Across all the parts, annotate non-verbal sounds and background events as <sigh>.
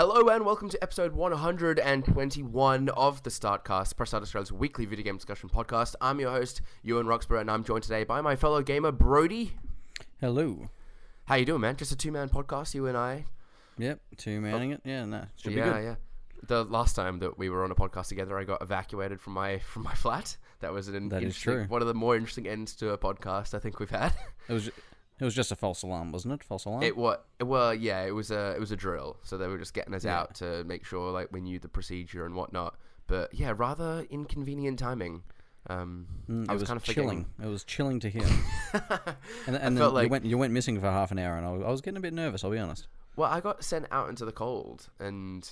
Hello and welcome to episode 121 of the Startcast, Press Start Australia's weekly video game discussion podcast. I'm your host, Ewan Roxburgh, and I'm joined today by my fellow gamer, Brodie. Hello. How you doing, man? Just a two-man podcast, you and I. Yep, two manning it. Yeah, no, should be Oh. yeah, good. yeah. The last time that we were on a podcast together, I got evacuated from my <laughs> from my flat. That was an That is interesting, true. one of the more interesting ends to a podcast I think we've had. It was <laughs> it was just a false alarm, wasn't it? False alarm. It was well, yeah. It was a it was a drill, so they were just getting us Yeah. out to make sure like we knew the procedure and whatnot. But yeah, rather inconvenient timing. Um, Mm, I was, was kind of chilling. forgetting. It was chilling to hear. <laughs> and and then felt you like- went you went missing for half an hour, and I was, I was getting a bit nervous. I'll be honest. Well, I got sent out into the cold, and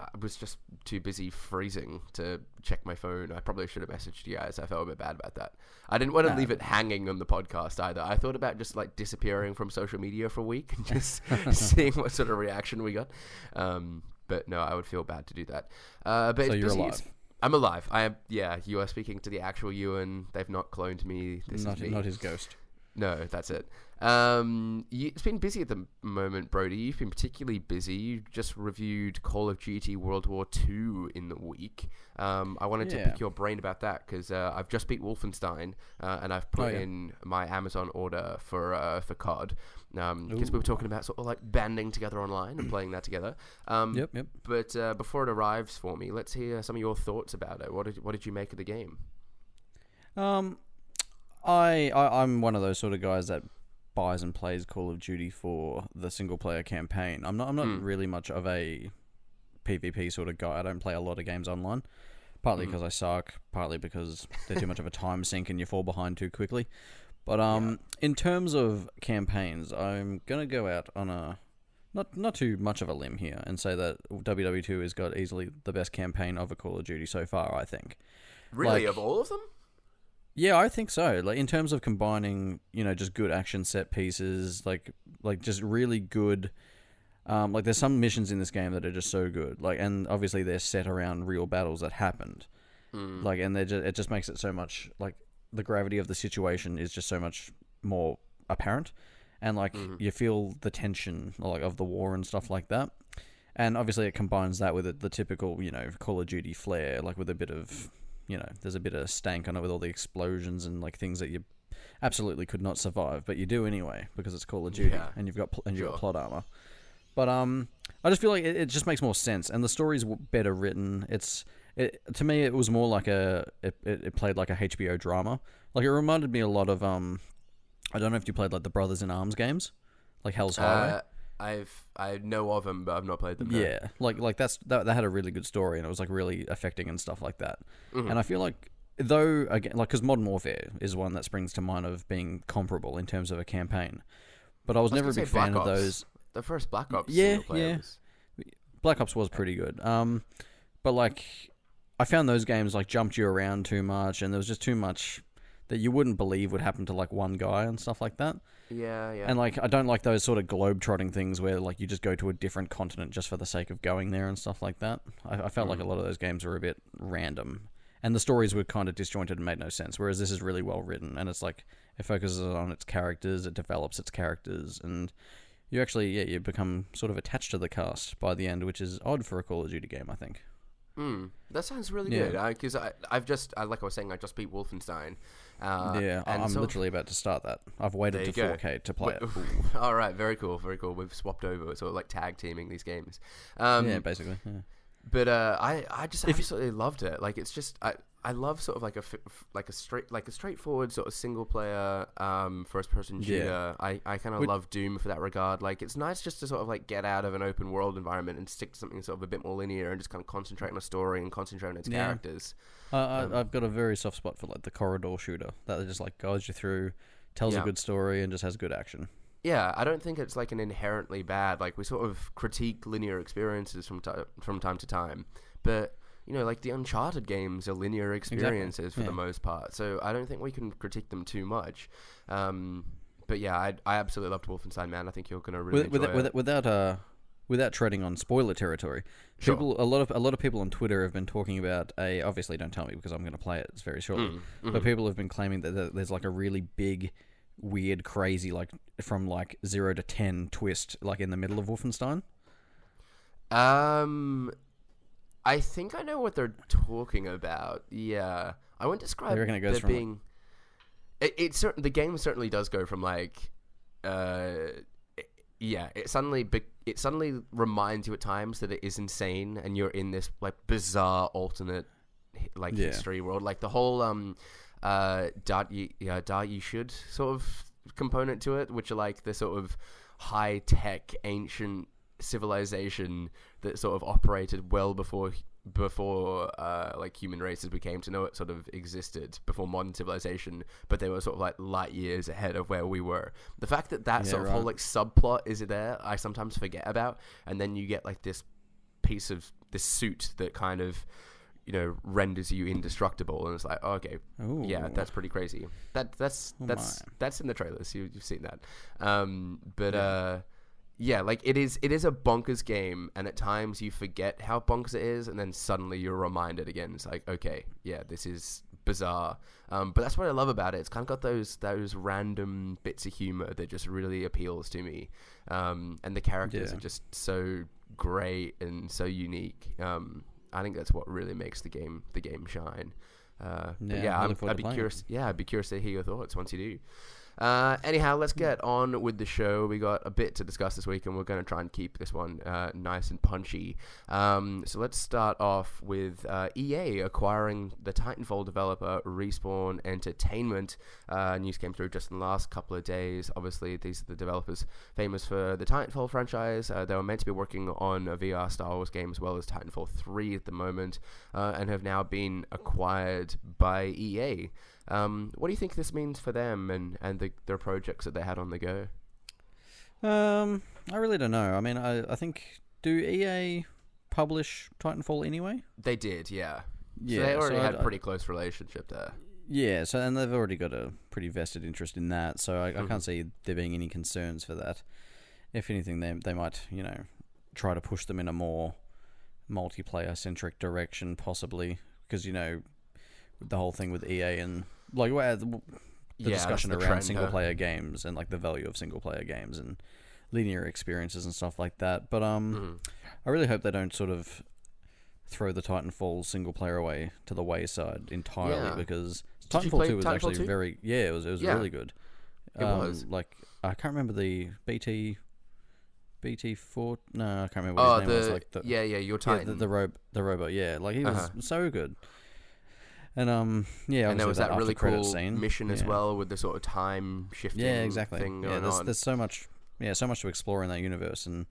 I was just too busy freezing to check my phone. I probably should have messaged you guys. I felt a bit bad about that. I didn't want to Nah. leave it hanging on the podcast either. I thought about just like disappearing from social media for a week and just <laughs> seeing what sort of reaction we got. Um, but no, I would feel bad to do that. Uh, but So you're busy. alive. It's- I'm alive. I am. Yeah, you are speaking to the actual Ewan. They've not cloned me. This not is me. not his ghost. No, that's it. Um, you, it's been busy at the moment, Brodie. You've been particularly busy. You just reviewed Call of Duty World War II in the week. Um, I wanted to pick your brain about that because uh, I've just beat Wolfenstein uh, and I've put Oh, yeah. in my Amazon order for uh, for COD because we were talking about sort of like banding together online and playing that together. Um, Yep, yep. But uh, before it arrives for me, let's hear some of your thoughts about it. What did what did you make of the game? Um, I, I I'm one of those sort of guys that buys and plays Call of Duty for the single player campaign. I'm not I'm not Mm. really much of a PvP sort of guy. I don't play a lot of games online. Partly because I suck, partly because they're too much of a time sink and you fall behind too quickly. But um, in terms of campaigns, I'm gonna go out on a not not too much of a limb here and say that WW2 has got easily the best campaign of a Call of Duty so far. I think. Really, Like- of all of them? Yeah, I think so. Like in terms of combining, you know, just good action set pieces, like like just really good. Um, like there's some missions in this game that are just so good. Like and obviously they're set around real battles that happened. Mm. Like and they just, it just makes it so much like the gravity of the situation is just so much more apparent, and like Mhm. you feel the tension like of the war and stuff like that. And obviously it combines that with the, the typical, you know, Call of Duty flair, like with a bit of you know, there's a bit of stank on it with all the explosions and like things that you absolutely could not survive, but you do anyway because it's Call of Duty Yeah. and you've got pl- and you've Sure. got plot armor. But um, I just feel like it, it just makes more sense, and the story's better written. It's it, to me, it was more like a it, it, it played like a HBO drama. Like it reminded me a lot of um, I don't know if you played like the Brothers in Arms games, like Hell's Highway. Uh, I've I know of them, but I've not played them. no. Yeah, like like that's that, that had a really good story and it was like really affecting and stuff like that. Mhm. And I feel like though again like because Modern Warfare is one that springs to mind of being comparable in terms of a campaign, but I was, I was never a big fan of those. The first Black Ops. Yeah, yeah. was- Black Ops was pretty good. Um, but like I found those games like jumped you around too much and there was just too much that you wouldn't believe would happen to like one guy and stuff like that. Yeah, yeah. And like I don't like those sort of globe trotting things where like you just go to a different continent just for the sake of going there and stuff like that. I, I felt like a Mhm. lot of those games were a bit random, and the stories were kind of disjointed and made no sense. Whereas this is really well written, and it's like it focuses on its characters, it develops its characters, and you actually yeah you become sort of attached to the cast by the end, which is odd for a Call of Duty game, I think. Mm, that sounds really Yeah. good. Because I, I've just, I, like I was saying, I just beat Wolfenstein. Uh, yeah, I- and I'm so- literally about to start that. I've waited to go. 4K to play it. All right, very cool, very cool. We've swapped over, of like tag teaming these games. Um, yeah, basically. Yeah. But uh, I I just If- absolutely loved it. Like it's just I I love sort of like a like a straight like a straightforward sort of single player um first person Yeah. shooter. I I kind of love Doom for that regard. Like it's nice just to sort of like get out of an open world environment and stick to something sort of a bit more linear and just kind of concentrate on a story and concentrate on its Yeah. characters. Uh, Um, I, I've got a very soft spot for like the corridor shooter that just like guides you through, tells Yeah. a good story, and just has good action. Yeah, I don't think it's like an inherently bad. Like we sort of critique linear experiences from ti from time to time, but you know, like the Uncharted games are linear experiences for yeah. the most part. So I don't think we can critique them too much. Um, but yeah, I, I absolutely loved Wolfenstein, man. I think you're gonna really With, with, enjoy with, it. without uh, without treading on spoiler territory, Sure. people a lot of a lot of people on Twitter have been talking about a. Obviously, don't tell me because I'm going to play it very shortly. Mm, But mhm. people have been claiming that there's like a really big, weird, crazy like from like zero to ten twist like in the middle of Wolfenstein. Um, I think I know what they're talking about. Yeah, I wouldn't describe it goes there from, like- being. It, it certain the game certainly does go from like, uh, it- yeah. It suddenly be, it suddenly reminds you at times that it is insane, and you're in this like bizarre alternate like Yeah. history world. Like the whole um, uh, Dart you yeah, Da'at Yichud sort of component to it, which are like the sort of high tech ancient civilization that sort of operated well before before uh, like human races we came to know it sort of existed before modern civilization but they were sort of like light years ahead of where we were the fact that that Yeah, sort of whole like subplot is there i sometimes forget about and then you get like this piece of this suit that kind of you know renders you indestructible and it's like oh, okay Ooh. yeah that's pretty crazy that that's Oh that's my. that's in the trailers you, you've seen that um but Yeah. uh yeah like it is it is a bonkers game and at times you forget how bonkers it is and then suddenly you're reminded again it's like okay yeah this is bizarre um but that's what i love about it it's kind of got those those random bits of humor that just really appeals to me um and the characters Yeah. are just so great and so unique um i think that's what really makes the game the game shine uh, Yeah, yeah, I I'm, look forward I'd be playing it. curious. Yeah, I'd be curious to hear your thoughts once you do. Uh, anyhow, let's get on with the show. We got a bit to discuss this week, and we're going to try and keep this one uh, nice and punchy. Um, so let's start off with uh, EA acquiring the Titanfall developer Respawn Entertainment. Uh, news came through just in the last couple of days. Obviously, these are the developers famous for the Titanfall franchise. Uh, they were meant to be working on a VR Star Wars game as well as Titanfall 3 at the moment, uh, and have now been acquired by EA. Um, what do you think this means for them and, and the, their projects that they had on the go? Um, I really don't know. I mean, I, I think do EA publish Titanfall anyway? They did, yeah. Yeah, so they so already I- had a I- pretty close relationship there. Yeah, so and they've already got a pretty vested interest in that, so I, I Mhm. can't see there being any concerns for that. If anything, they they might you know try to push them in a more multiplayer centric direction, possibly because you know the whole thing with EA and like well, the, the Yeah, discussion the around trend, single huh? player games and like the value of single player games and linear experiences and stuff like that. But um, Mhm. I really hope they don't sort of throw the Titanfall single player away to the wayside entirely Yeah. because Did Titanfall two was Titanfall actually 2? very yeah it was it was Yeah. really good. It Um, was. like I can't remember the BT BT four no I can't remember Oh, what his name the, was like the yeah, yeah, your yeah, Titan. the the, rob- the robot yeah like he was Uh-huh. so good. And um yeah and there was that, really cool scene. mission as well with the sort of time shifting Yeah, exactly. thing Yeah, going there's on. there's so much yeah, so much to explore in that universe and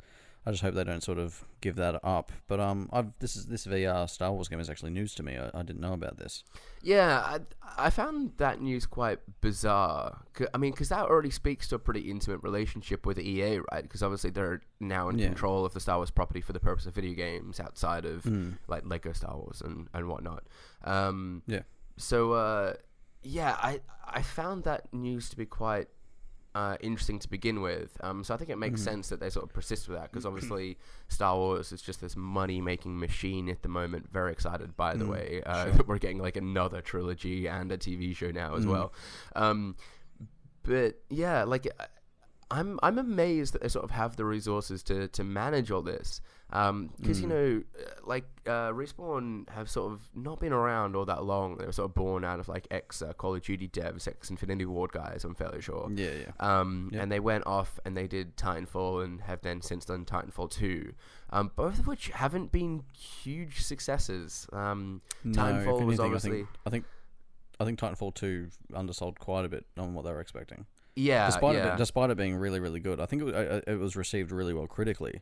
I just hope they don't sort of give that up. But um I've this is this VR Star Wars game is actually news to me. I, I didn't know about this. Yeah, I, I found that news quite bizarre. I mean, because that already speaks to a pretty intimate relationship with EA, right? Because obviously they're now in Yeah. control of the Star Wars property for the purpose of video games outside of Mm. like Lego Star Wars and, and whatnot. Um, Yeah. So, uh, yeah, I I found that news to be quite uh, interesting to begin with. Um, so I think it makes Mhm. sense that they sort of persist with that because <clears throat> obviously Star Wars is just this money making machine at the moment. Very excited, by the Mm, way, uh, sure. that we're getting like another trilogy and a TV show now as Mm. well. Um, but yeah, like I- I'm I'm amazed that they sort of have the resources to to manage all this. Because you Mm. know, uh, like uh, respawn have sort of not been around all that long. They were sort of born out of like ex uh, Call of Duty devs, ex Infinity Ward guys. I'm fairly sure. Yeah, yeah. Um, Yep. And they went off and they did Titanfall and have then since done Titanfall 2, um, both of which haven't been huge successes. Um, No, Titanfall if was obviously- I think, I think I think Titanfall two undersold quite a bit on what they were expecting. Yeah, despite yeah. it, despite it being really, really good, I think it, it was received really well critically.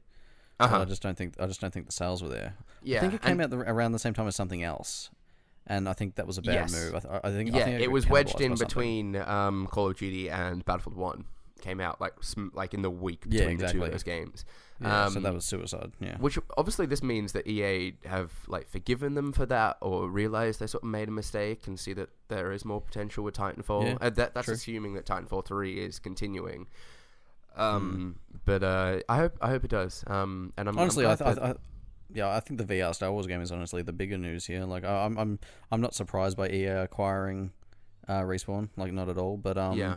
uh-huh. I just don't think I just don't think the sales were there. yeah, I think it came out the, around the same time as something else, and I think that was a bad Yes. move. I, th- I think I yeah, think it got was wedged in between um, Call of Duty and Battlefield 1. Came out like sm- like in the week Yeah, between the two of those games. Yeah, so that um, was suicide. Yeah, Which obviously this means that EA have like forgiven them for that, or realized they sort of made a mistake and see that there is more potential with Titanfall. Yeah, uh, that, that's true. assuming that Titanfall three is continuing. Um, but uh, I hope I hope it does. Um, and I'm Hmm. honestly, I'm I, th- that- I, I, yeah, I think the VR Star Wars game is honestly the bigger news here. Like, I, I'm, I'm, I'm not surprised by EA acquiring uh, respawn. Like, not at all. But um, yeah,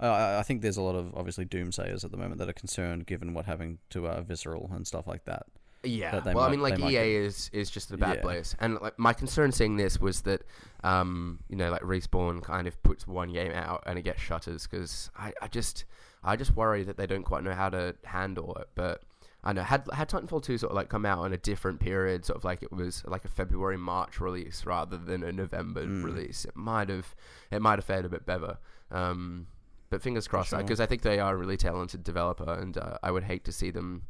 I- I, I think there's a lot of obviously doomsayers at the moment that are concerned, given what happened to uh, Visceral and stuff like that. Yeah. that well, I might- mean, like EA is is just a bad Yeah. place, and like my concern seeing this was that, um, you know, like respawn kind of puts one game out and it gets shutters because I, I just I just worry that they don't quite know how to handle it. But I know had had Titanfall two sort of like come out in a different period, sort of like it was like a February March release rather than a November Mm. release, it might have it might have fared a bit better. Um, but fingers crossed, sure. because I think they are a really talented developer, and uh, I would hate to see them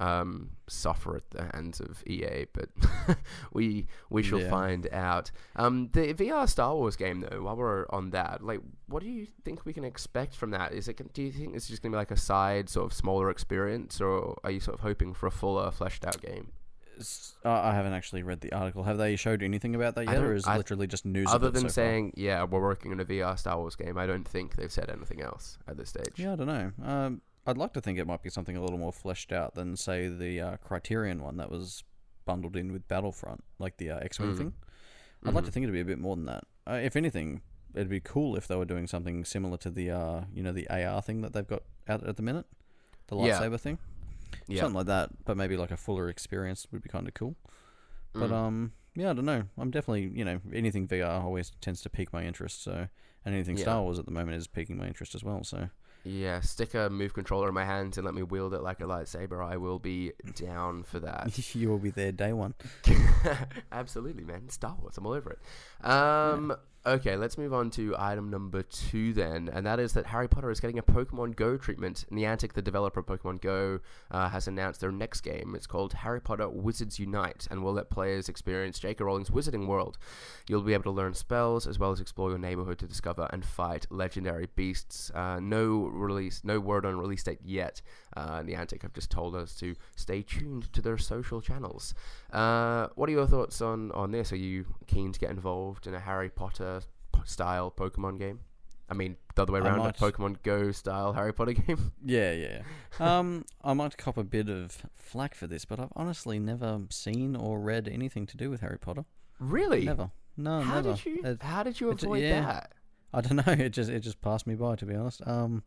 um, suffer at the hands of EA. But <laughs> we we shall Yeah. find out. Um, the VR Star Wars game, though, while we're on that, like, what do you think we can expect from that? Is it? Do you think it's just gonna be like a side, sort of smaller experience, or are you sort of hoping for a fuller, fleshed out game? Uh, I haven't actually read the article. Have they showed anything about that yet, or is it I- literally just news? Other than so far? saying, yeah, we're working on a VR Star Wars game, I don't think they've said anything else at this stage. Yeah, I don't know. Um, I'd like to think it might be something a little more fleshed out than, say, the uh, Criterion one that was bundled in with Battlefront, like the uh, X-wing Mm. thing. I'd like Mhm. to think it'd be a bit more than that. Uh, if anything, it'd be cool if they were doing something similar to the, uh, you know, the AR thing that they've got out at the minute, the Yeah. lightsaber thing, Yeah. something like that. But maybe like a fuller experience would be kind of cool. But Mm. um, yeah, I don't know. I'm definitely, you know, anything VR always tends to pique my interest. So, and anything Yeah. Star Wars at the moment is piquing my interest as well. So, Yeah, stick a move controller in my hands and let me wield it like a lightsaber. I will be down for that. <laughs> you will be there day one. <laughs> Absolutely, man. Star Wars. I'm all over it. Um, Okay, let's move on to item number two then, and that is that Harry Potter is getting a Pokemon Go treatment. Niantic, the developer of Pokemon Go, uh, has announced their next game. It's called Harry Potter Wizards Unite, and will let players experience J.K. Rowling's Wizarding World. You'll be able to learn spells as well as explore your neighborhood to discover and fight legendary beasts. Uh, no release, no word on release date yet. Uh, Niantic have just told us to stay tuned to their social channels. Uh, what are your thoughts on on this? Are you keen to get involved in a Harry Potter style Pokemon game? I mean, the other way around, a. Pokemon Go style Harry Potter <laughs> game. Yeah, yeah. um, I might cop a bit of flack for this, but I've honestly never seen or read anything to do with Harry Potter. really? Never. No, How never. did you? It- how did you it- avoid yeah. that? I don't <laughs> know. It just it just passed me by, to be honest. Um,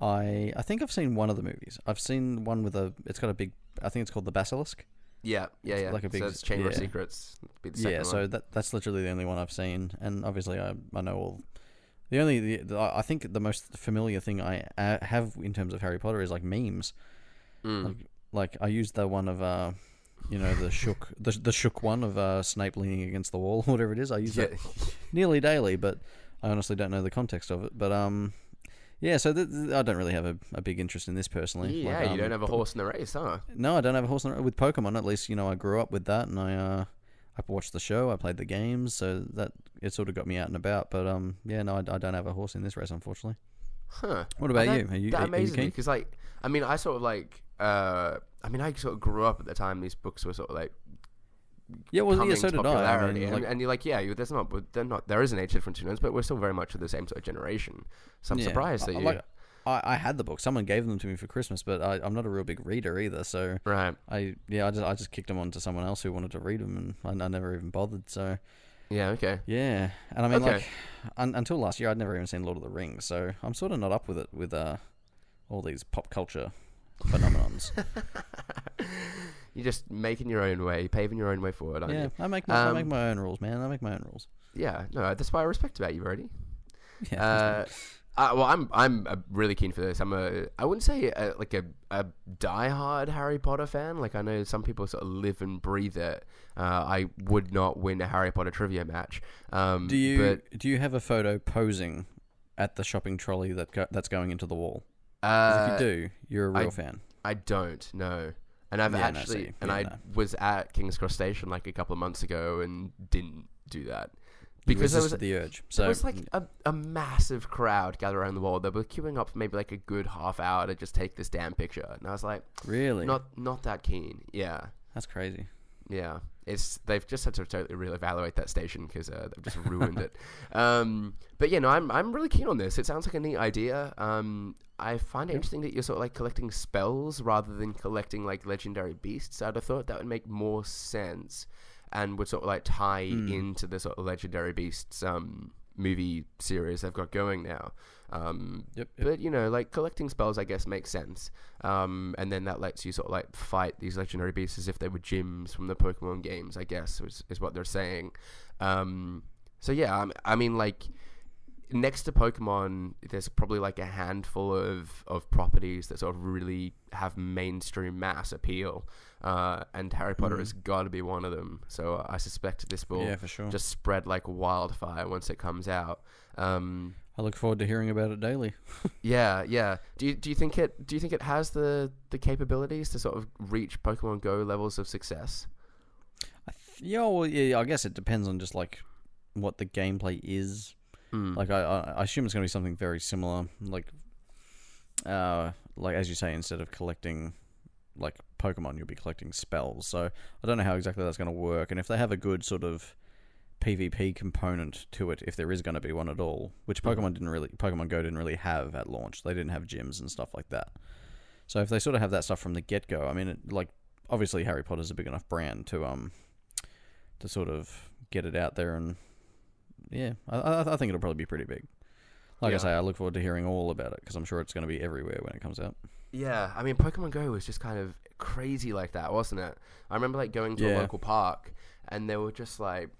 I I think I've seen one of the movies. I've seen one with a. It's got a big. I think it's called the Basilisk. Yeah, yeah, It's yeah. like a big so it's Chamber of. Secrets. Be the second Yeah, so that that's literally the only one I've seen, and obviously I I know all. The only the, the I think the most familiar thing I uh, have in terms of Harry Potter is like memes. Mm. Like like I used the one of uh, you know the shook <laughs> the the shook one of uh Snape leaning against the wall, or whatever it is. I use yeah, that nearly daily, but I honestly don't know the context of it. But um, yeah. So th- th- I don't really have a, a big interest in this personally. yeah. Like, you um, don't have a horse in the race, huh? No, I don't have a horse in the- with Pokemon. At least you know I grew up with that, and I uh, I watched the show, I played the games, so that it sort of got me out and about. But um, yeah, no, I, I don't have a horse in this race, unfortunately. Huh. What about Well, you? that- Are you, that you amazes me because, like, I mean, I sort of like, uh, I mean, I sort of grew up at the time these books were sort of like Yeah, well, coming yeah, so to did I. I popularity, mean, and, like, and you're like, yeah, you, there's not, they're not, there is an age difference between us, but we're still very much of the same sort of generation. So I'm yeah. surprised that I- you, Like, I, I had the book. Someone gave them to me for Christmas, but I, I'm not a real big reader either. So right? I yeah, I just I just kicked them on to someone else who wanted to read them, and I, I never even bothered. So Yeah, okay. yeah, and I mean Okay. like un, until last year, I'd never even seen Lord of the Rings, so I'm sort of not up with it with uh all these pop culture phenomenons. <laughs> You're just making your own way, paving your own way forward, aren't yeah, you? I make my, I make Um, my own rules, man. I make my own rules. Yeah, no, that's why I respect about you, Brodie. <laughs> Yeah, Uh, uh, well, I'm I'm uh, really keen for this. I'm a I wouldn't say a, like a a diehard Harry Potter fan. Like I know some people sort of live and breathe it. Uh, I would not win a Harry Potter trivia match. Um, do you But, do you have a photo posing at the shopping trolley that go, that's going into the wall? uh, if you do, you're a real fan. I don't know. And I've Yeah, no, actually, see, and yeah, I no. was at King's Cross Station like a couple of months ago and didn't do that because there was the urge. So it was like a, a massive crowd gathered around the wall. They were queuing up for maybe like a good half hour to just take this damn picture, and I was like, really, not not that keen. Yeah, that's crazy. yeah. It's they've just had to totally reevaluate that station because uh, they've just ruined it. Um, but yeah, no, I'm I'm really keen on this. It sounds like a neat idea. Um, I find it interesting that you're sort of like collecting spells rather than collecting like legendary beasts. I'd have thought that would make more sense and would sort of like tie Hmm. into the sort of legendary beasts um movie series they've got going now. Um, Yep. yep. but you know, like collecting spells, I guess makes sense. Um, and then that lets you sort of like fight these legendary beasts as if they were gyms from the Pokemon games. I guess is, is what they're saying. Um, so yeah, I, I mean, like next to Pokemon, there's probably like a handful of of properties that sort of really have mainstream mass appeal. Uh, and Harry Potter Mhm. has got to be one of them. So I suspect this will yeah, sure. just spread like wildfire once it comes out. Um, I look forward to hearing about it daily. <laughs> yeah, yeah. Do you do you think it do you think it has the the capabilities to sort of reach Pokemon Go levels of success? I th- yeah, well, yeah. I guess it depends on just like what the gameplay is. Mm. Like I, I I assume it's going to be something very similar. Like, uh, like as you say, instead of collecting like Pokemon, you'll be collecting spells. So I don't know how exactly that's going to work. And if they have a good sort of PvP component to it, if there is going to be one at all, which. Pokemon didn't really, Pokemon Go didn't really have at launch. They didn't have gyms and stuff like that. So if they sort of have that stuff from the get go, I mean, it, like obviously Harry Potter's a big enough brand to um to sort of get it out there and yeah, I, I, I think it'll probably be pretty big. Like Yeah. I say, I look forward to hearing all about it because I'm sure it's going to be everywhere when it comes out. Yeah, I mean Pokemon Go was just kind of crazy like that, wasn't it? I remember like going to a local park and there were just like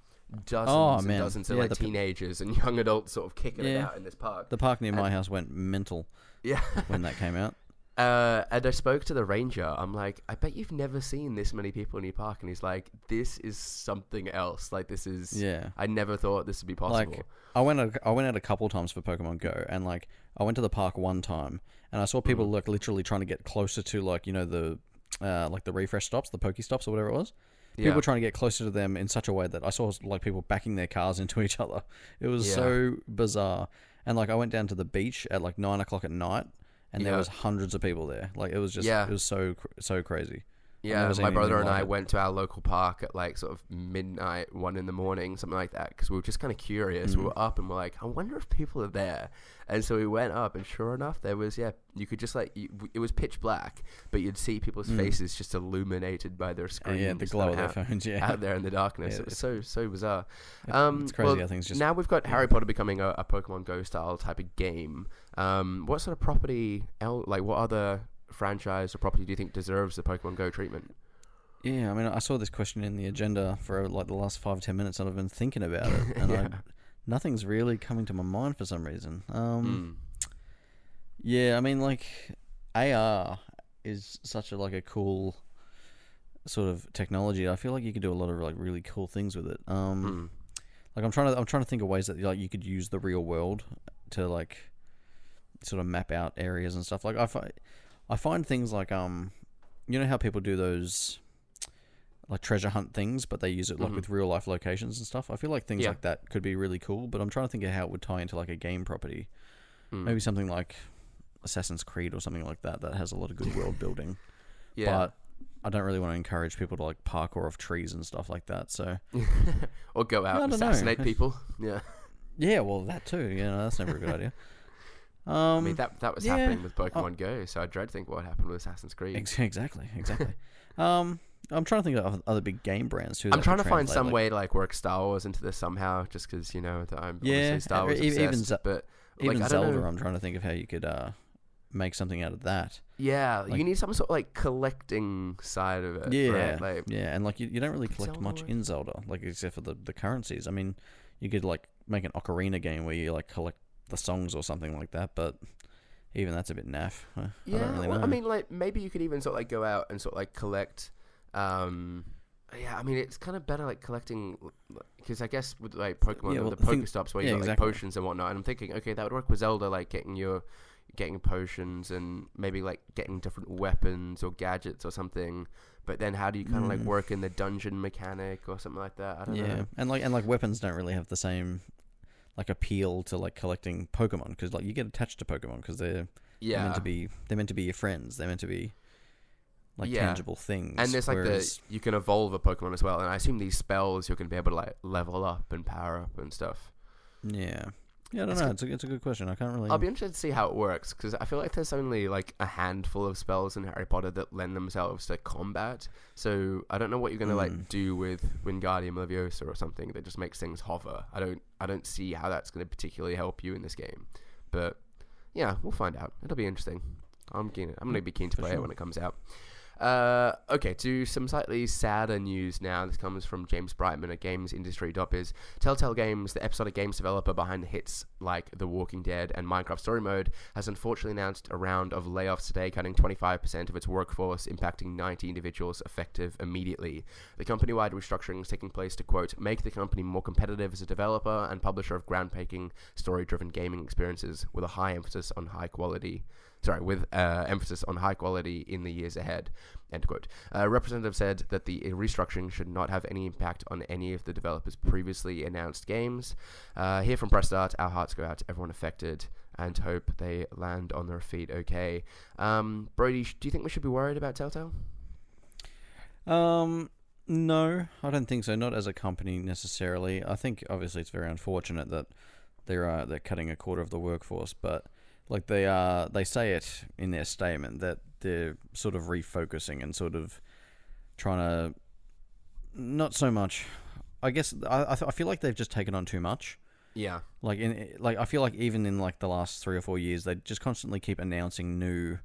dozens Oh, and man. dozens of Yeah, like the p- teenagers and <laughs> young adults sort of kicking it out in this park. The park near my house went mental Yeah. <laughs> when that came out. Uh, and I spoke to the ranger. I'm like, I bet you've never seen this many people in your park. And he's like, this is something else. Like, this is. Yeah. I never thought this would be possible. Like I went a, I went out a couple times for Pokemon Go and like I went to the park one time and I saw people Mhm. like literally trying to get closer to like you know the uh, like the refresh stops, the Poke stops or whatever it was. People yeah. were trying to get closer to them in such a way that I saw like people backing their cars <laughs> into each other. It was Yeah. so bizarre. And like I went down to the beach at like nine o'clock at night, and there was hundreds of people there. Like it was just Yeah. it was so so crazy. Yeah, my brother and I it. went to our local park at like sort of midnight, one in the morning, something like that, because we were just kind of curious. We Mhm. were up and we're like, I wonder if people are there. And so we went up, and sure enough, there was. Yeah, you could just like you, it was pitch black, but you'd see people's Mm. faces just illuminated by their Uh, screens. yeah, the glow of their out, phones. Yeah, out there in the darkness. Yeah, it was so so bizarre. Um, it's crazy well, how things just now we've got yeah. Harry Potter becoming a, a Pokemon Go style type of game. Um, what sort of property, el- like what other franchise or property do you think deserves the Pokemon Go treatment? Yeah, I mean, I saw this question in the agenda for like the last five ten minutes, and I've been thinking about it, <laughs> and Yeah. I, nothing's really coming to my mind for some reason. Um, Mm. yeah, I mean, like AR is such a like a cool sort of technology. I feel like you could do a lot of like really cool things with it. Um, Mm. like I'm trying to I'm trying to think of ways that like you could use the real world to like sort of map out areas and stuff. Like I find I find things like um you know how people do those like treasure hunt things, but they use it like Mhm. with real life locations and stuff. I feel like things Yeah. like that could be really cool, but I'm trying to think of how it would tie into like a game property. Mm. Maybe something like Assassin's Creed or something like that that has a lot of good world building. yeah. But I don't really want to encourage people to like parkour off trees and stuff like that. So <laughs> or go out and don't know. assassinate people. <laughs> Yeah. yeah, well that too. You know, that's never a good <laughs> idea. Um, I mean that that was yeah, happening with Pokemon Go, so I dread to think what happened with Assassin's Creed. Ex- exactly, exactly. <laughs> um, I'm trying to think of other big game brands too. I'm trying to find some like- way to like work Star Wars into this somehow, just because you know I'm Yeah, obviously Star Wars obsessed. even Ze- but Even like, don't Zelda, know. I'm trying to think of how you could uh, make something out of that. yeah, like- you need some sort of like collecting side of it. yeah, right? like yeah, and like you, you don't really collect Zelda much in Zelda, like except for the the currencies. I mean, you could like make an ocarina game where you like collect the songs or something like that, but even that's a bit naff. <laughs> I Yeah, don't really well. I mean, like maybe you could even sort of like go out and sort of like collect. Um, yeah, I mean, it's kind of better like collecting because I guess with like Pokemon, Yeah, well, the Pokestops where yeah, you got exactly. like potions and whatnot, and I'm thinking, okay, that would work with Zelda, like getting your getting potions and maybe like getting different weapons or gadgets or something. But then, how do you kind of like Mm. work in the dungeon mechanic or something like that? I don't yeah, know. and like and like weapons don't really have the same like appeal to like collecting Pokemon because like you get attached to Pokemon because they're, they're Yeah, meant to be they're meant to be your friends. They're meant to be like Yeah. tangible things. and there's like whereas- the you can evolve a Pokemon as well, and I assume these spells you're gonna be able to like level up and power up and stuff. yeah. Yeah, I don't It's know. It's a, it's a good question. I can't really. I'll be interested to see how it works because I feel like there's only like a handful of spells in Harry Potter that lend themselves to combat. So I don't know what you're gonna Mm. like do with Wingardium Leviosa or something that just makes things hover. I don't I don't see how that's gonna particularly help you in this game. But yeah, we'll find out. It'll be interesting. I'm keen. I'm gonna be keen to For play it when it comes out. Uh, okay, to some slightly sadder news now. This comes from James Brightman at Games Industry Doppers. Telltale Games, the episodic games developer behind the hits like The Walking Dead and Minecraft Story Mode, has unfortunately announced a round of layoffs today, cutting 25% of its workforce, impacting 90 individuals effective immediately. The company wide restructuring is taking place to, quote, make the company more competitive as a developer and publisher of groundbreaking, story driven gaming experiences with a high emphasis on high quality. Sorry, with uh, emphasis on high quality in the years ahead. End quote. A representative said that the restructuring should not have any impact on any of the developers' previously announced games. Uh, here from Press Start, our hearts go out to everyone affected and hope they land on their feet okay. Um, Brodie, do you think we should be worried about Telltale? Um, no, I don't think so. Not as a company necessarily. I think obviously it's very unfortunate that they're uh, they're cutting a quarter of the workforce, but like they are, they say it in their statement that they're sort of refocusing and sort of trying to not so much. I guess I I, feel like they've just taken on too much. Yeah. Like in like I feel like even in like the last three or four years, they just constantly keep announcing new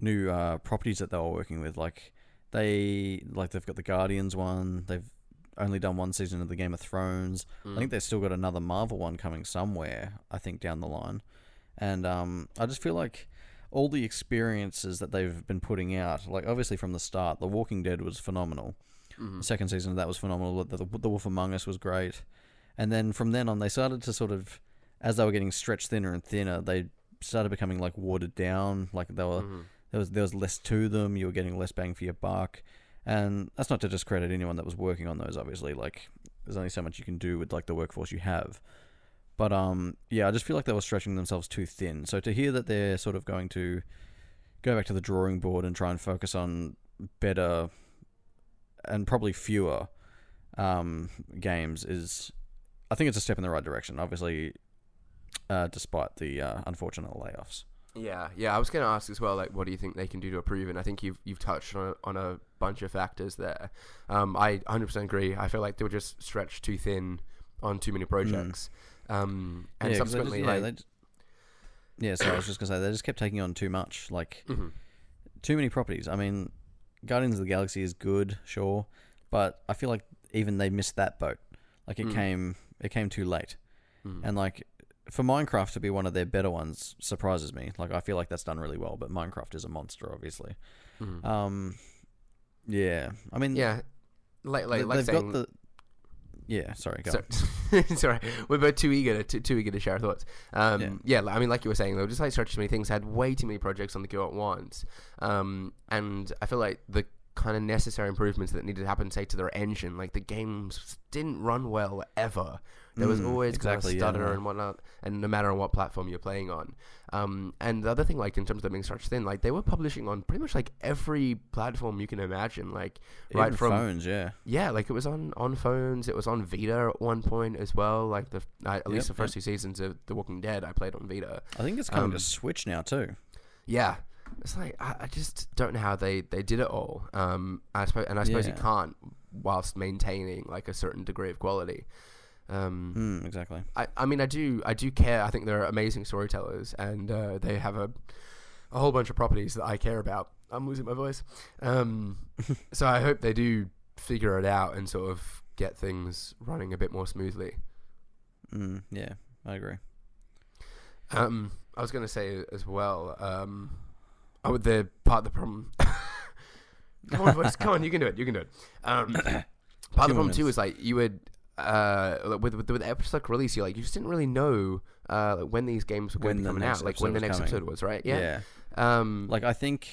new uh, properties that they were working with. Like they like they've got the Guardians one. They've only done one season of the Game of Thrones. I think they've still got another Marvel one coming somewhere. I think down the line, and um, I just feel like all the experiences that they've been putting out, like obviously from the start, The Walking Dead was phenomenal. Mm-hmm. The second season of that was phenomenal. The, the, the Wolf Among Us was great. And then from then on, they started to sort of, as they were getting stretched thinner and thinner, they started becoming like watered down. Like they were, Mm-hmm. there was there was less to them. You were getting less bang for your buck, and that's not to discredit anyone that was working on those. Obviously, like there's only so much you can do with like the workforce you have. But um, yeah, I just feel like they were stretching themselves too thin. So to hear that they're sort of going to go back to the drawing board and try and focus on better and probably fewer um, games is, I think it's a step in the right direction. Obviously, uh, despite the uh, unfortunate layoffs. Yeah, yeah. I was going to ask as well, like, what do you think they can do to improve? And I think you've you've touched on a, on a bunch of factors there. Um, I 100% agree. I feel like they were just stretched too thin on too many projects. Um, and yeah, subsequently, just, yeah, like, just- yeah. So I was just gonna say they just kept taking on too much, like mhm. too many properties. I mean, Guardians of the Galaxy is good, sure, but I feel like even they missed that boat. Like it Mm. came, it came too late, Mhm. and like for Minecraft to be one of their better ones surprises me. Like I feel like that's done really well, but Minecraft is a monster, obviously. Mhm. Um, yeah, I mean, yeah, like like they- like they've saying, got the. Yeah, sorry, go. So, <laughs> sorry, we're both too eager to too, too eager to share our thoughts. Um, Yeah. yeah. I mean, like you were saying, though, just like stretched too many things, had way too many projects on the go at once, um, and I feel like the kind of necessary improvements that needed to happen, say, to their engine, like the games didn't run well ever. There was Mm, always exactly, kind of stutter no. and whatnot, and no matter on what platform you're playing on. Um, and the other thing, like in terms of them being stretched thin, like they were publishing on pretty much like every platform you can imagine, like right from phones, yeah. yeah, like it was on on phones. It was on Vita at one point as well. Like the uh, at least the first two seasons of The Walking Dead, I played on Vita. I think it's coming Um, to Switch now too. Yeah, it's like I, I just don't know how they they did it all. Um, I suppose, and I suppose you can't whilst maintaining like a certain degree of quality. Um, Mm, exactly. I, I mean, I do I do care. I think they're amazing storytellers, and uh, they have a a whole bunch of properties that I care about. I'm losing my voice. Um, <laughs> so I hope they do figure it out and sort of get things running a bit more smoothly. Mm, yeah, I agree. Um, I was going to say as well. Um, oh, the part of the problem. <laughs> come on, come on, you can do it. You can do it. Um, <coughs> part of the problem minutes. too is like you would uh with with, with the episodic release, you like you just didn't really know uh when these games were going to be coming out, like when the next coming. episode was, right? Yeah. yeah. Um, Like I think,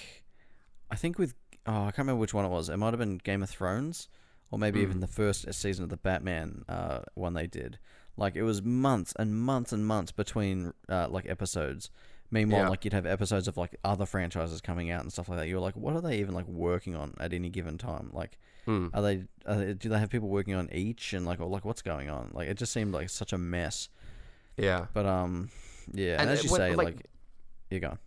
I think with oh I can't remember which one it was. It might have been Game of Thrones, or maybe even Mm. the first season of the Batman uh, one they did. Like it was months and months and months between uh, like episodes. Meanwhile, Yeah. like you'd have episodes of like other franchises coming out and stuff like that. You're like, what are they even like working on at any given time? Like, hmm. are they? Are they do they have people working on each and like or like what's going on? Like it just seemed like such a mess. Yeah. But um, yeah, and, And, as you when- say, like- like, you're going.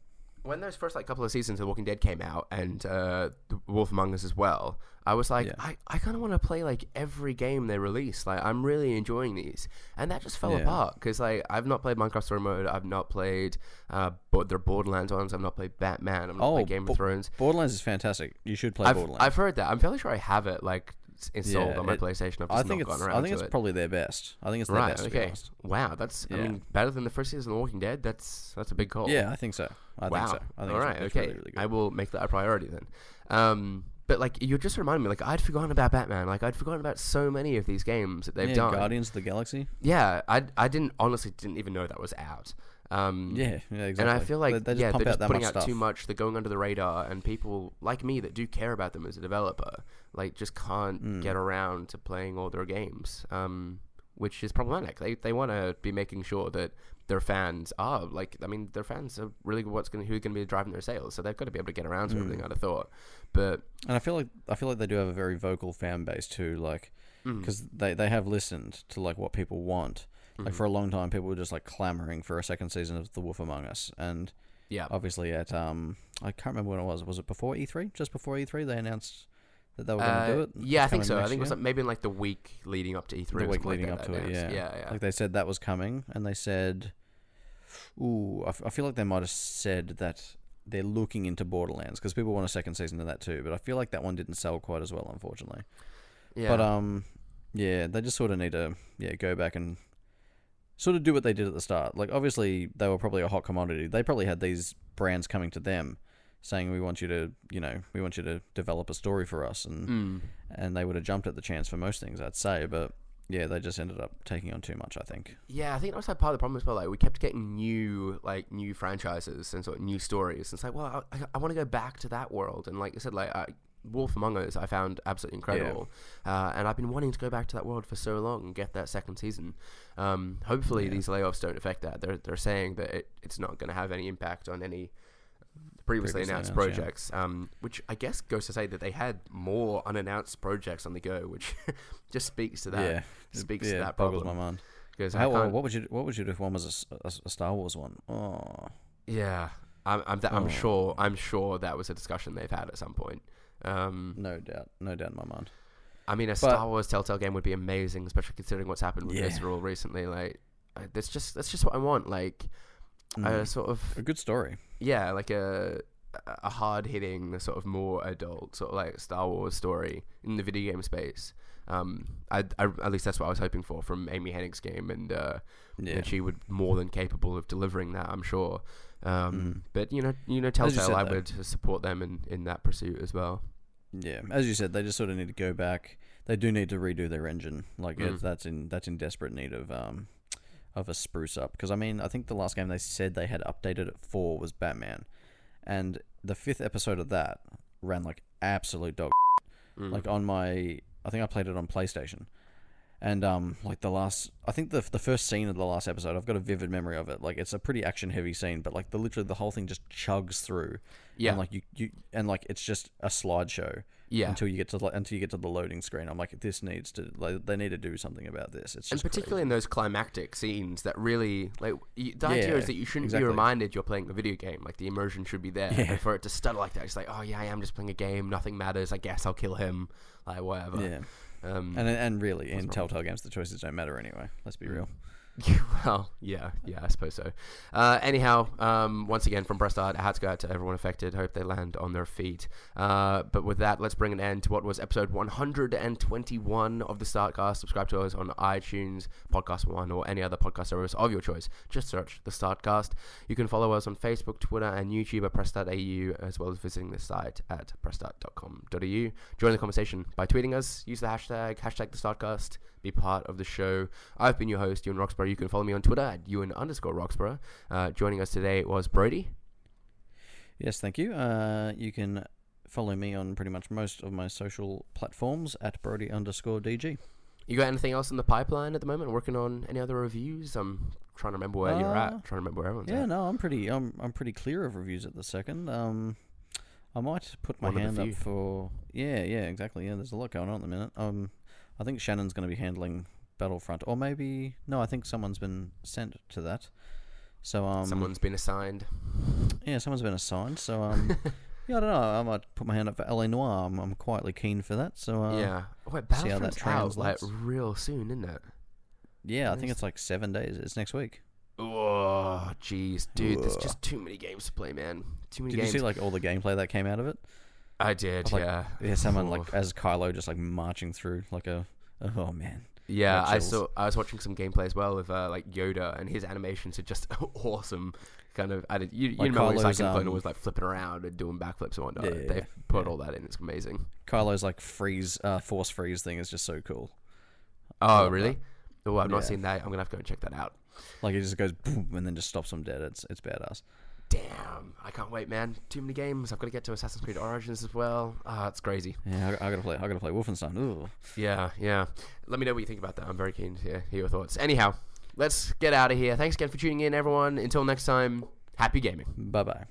When those first like couple of seasons of The Walking Dead came out and uh, The Wolf Among Us as well, I was like, Yeah. I, I kind of want to play like every game they release. Like I'm really enjoying these, and that just fell Yeah. apart because like I've not played Minecraft Story Mode, I've not played uh, but the Borderlands ones, I've not played Batman, I've not Oh, played Game Bo- of Thrones. Borderlands is fantastic. You should play I've, Borderlands. I've heard that. I'm fairly sure I have it like installed Yeah, on my it- PlayStation. I've just I think not it's. gotten around I think it's it. probably their best. I think it's their right. best. To be okay. Wow, that's I mean better than the first season of The Walking Dead. That's that's a big call. Yeah, I think so. I wow. think so. I think All it's, okay. really, really good. I will make that a priority then. Um, but like you just reminded me, like I'd forgotten about Batman. Like I'd forgotten about so many of these games that they've yeah, done. Guardians of the Galaxy. Yeah, I I didn't honestly didn't even know that was out. Um, Yeah, yeah, exactly. And I feel like they, they yeah, they're just putting out stuff. too much. They're going under the radar, and people like me that do care about them as a developer, like just can't Mm. get around to playing all their games, um, which is problematic. They they want to be making sure that their fans are like, I mean, their fans are really what's going who's going to be driving their sales, so they've got to be able to get around to Mm. everything. I'd have thought, but And I feel like I feel like they do have a very vocal fan base too, like mm, because they they have listened to like what people want. Like mhm. for a long time, people were just like clamoring for a second season of The Wolf Among Us, and yeah, obviously at um I can't remember when it was. Was it before E3? Just before E3, they announced that they were going to Uh, do it. yeah, I think so. I think it was like maybe in like the week leading up to E3. The week like leading that, up to it, yeah. yeah, yeah. Like they said that was coming, and they said, "Ooh, I, f- I feel like they might have said that they're looking into Borderlands because people want a second season of that too." But I feel like that one didn't sell quite as well, unfortunately. yeah. But um, yeah, they just sort of need to yeah go back and sort of do what they did at the start. Like obviously they were probably a hot commodity. They probably had these brands coming to them saying we want you to you know we want you to develop a story for us and Mm. and they would have jumped at the chance for most things I'd say. But yeah, they just ended up taking on too much. I think. Yeah, I think that was like part of the problem as well. Like we kept getting new, like new franchises and sort of new stories. And It's like, well, I, I want to go back to that world. And like I said, like I, Wolf Among Us, I found absolutely incredible, uh, and I've been wanting to go back to that world for so long and get that second season. Um, hopefully, Yeah. these layoffs don't affect that. They're they're saying that it, it's not going to have any impact on any previously, Previously announced, announced, yeah. projects. Um, which I guess goes to say that they had more unannounced projects on the go, which <laughs> just speaks to that. yeah, speaks yeah, to that boggles problem. my mind. Because How, what would you what would you do if one was a Star Wars one? Oh, Yeah, I'm. I'm, th- I'm Oh. sure. I'm sure that was a discussion they've had at some point. Um, no doubt, no doubt in my mind. I mean, a Star Wars Telltale game would be amazing, especially considering what's happened with Yeah. Visceral recently. Like, that's just that's just what I want. Like, a Mm. sort of a good story. yeah, like a a hard hitting, sort of more adult, sort of like Star Wars story in the video game space. Um, I, I at least that's what I was hoping for from Amy Hennig's game, and uh, Yeah, and she would more than capable of delivering that. I'm sure. Um, Mm. But you know, you know, Telltale, said, I would support them in, in that pursuit as well. Yeah. As you said, they just sort of need to go back. They do need to redo their engine. Like Mm. that's in that's in desperate need of um of a spruce up. Because I mean, I think the last game they said they had updated it for was Batman, and the fifth episode of that ran like absolute dog. Mm. like on my I think I played it on PlayStation. And um like the last I think the the first scene of the last episode I've got a vivid memory of it. Like it's a pretty action heavy scene, but like the literally the whole thing just chugs through. yeah, And like you, you and like it's just a slideshow yeah. until you get to like, until you get to the loading screen. I'm like this needs to like they need to do something about this. It's and particularly in those climactic scenes that really like y- the idea is that you shouldn't exactly. be reminded you're playing a video game like the immersion should be there Yeah. and for it to stutter like that it's like oh yeah i am just playing a game nothing matters i guess i'll kill him like whatever yeah. Um And and really in? Telltale games the choices don't matter anyway. Let's be Mm. real. <laughs> well, yeah, yeah, I suppose so. Uh, anyhow, um, once again, from Press Start, hats go out to everyone affected. Hope they land on their feet. Uh, but with that, let's bring an end to what was episode 121 of the Startcast. Subscribe to us on iTunes, Podcast One, or any other podcast service of your choice. Just search the Startcast. You can follow us on Facebook, Twitter, and YouTube at Pressstart.au, as well as visiting the site at pressstart.com.au. Join the conversation by tweeting us. Use the hashtag, hashtag the Startcast. Be part of the show. I've been your host, Ewan Roxburgh. You can follow me on Twitter at Ewan underscore Roxburgh. Uh, joining us today was Brodie. Yes, thank you. Uh, you can follow me on pretty much most of my social platforms at Brodie underscore DG. You got anything else in the pipeline at the moment? Working on any other reviews? I'm trying to remember where you're Uh, at. Trying to remember where everyone's Yeah, at. no, I'm pretty I'm I'm pretty clear of reviews at the second. Um, I might put my One hand up for yeah, yeah, exactly. Yeah, there's a lot going on at the minute. Um, I think Shannon's going to be handling Battlefront, or maybe no, I think someone's been sent to that. So um, Someone's been assigned. yeah, someone's been assigned. So <laughs> um, yeah, I don't know. I might put my hand up for LA Noire. I'm, I'm quietly keen for that. So uh, yeah. Wait, see how that Battlefront's out like real soon, isn't it? yeah, I think it's like seven days. It's next week. Oh, jeez, dude, there's just too many games to play, man. Too many Did games. you see like all the gameplay that came out of it? I did, like, yeah. Yeah, someone Oh. like as Kylo just like marching through like a. Oh man. Yeah, I saw. I was watching some gameplay as well with uh, like Yoda, and his animations are just <laughs> awesome. Kind of, I did. You, you Like remember Kylo's, Second Clone um, was like flipping around and doing backflips and whatnot. Yeah, yeah, They've yeah. put Yeah. all that in. It's amazing. Kylo's like freeze, uh, force freeze thing is just so cool. Oh, really? Oh, I've not seen that. I'm gonna have to go and check that out. Like it just goes boom and then just stops him dead. It's it's badass. Damn, I can't wait, man. Too many games. I've got to get to Assassin's Creed Origins as well. Ah, it's crazy. Yeah, I, I gotta play. I gotta play Wolfenstein. Ooh. Yeah, yeah. Let me know what you think about that. I'm very keen to hear, hear your thoughts. Anyhow, let's get out of here. Thanks again for tuning in, everyone. Until next time, happy gaming. Bye bye.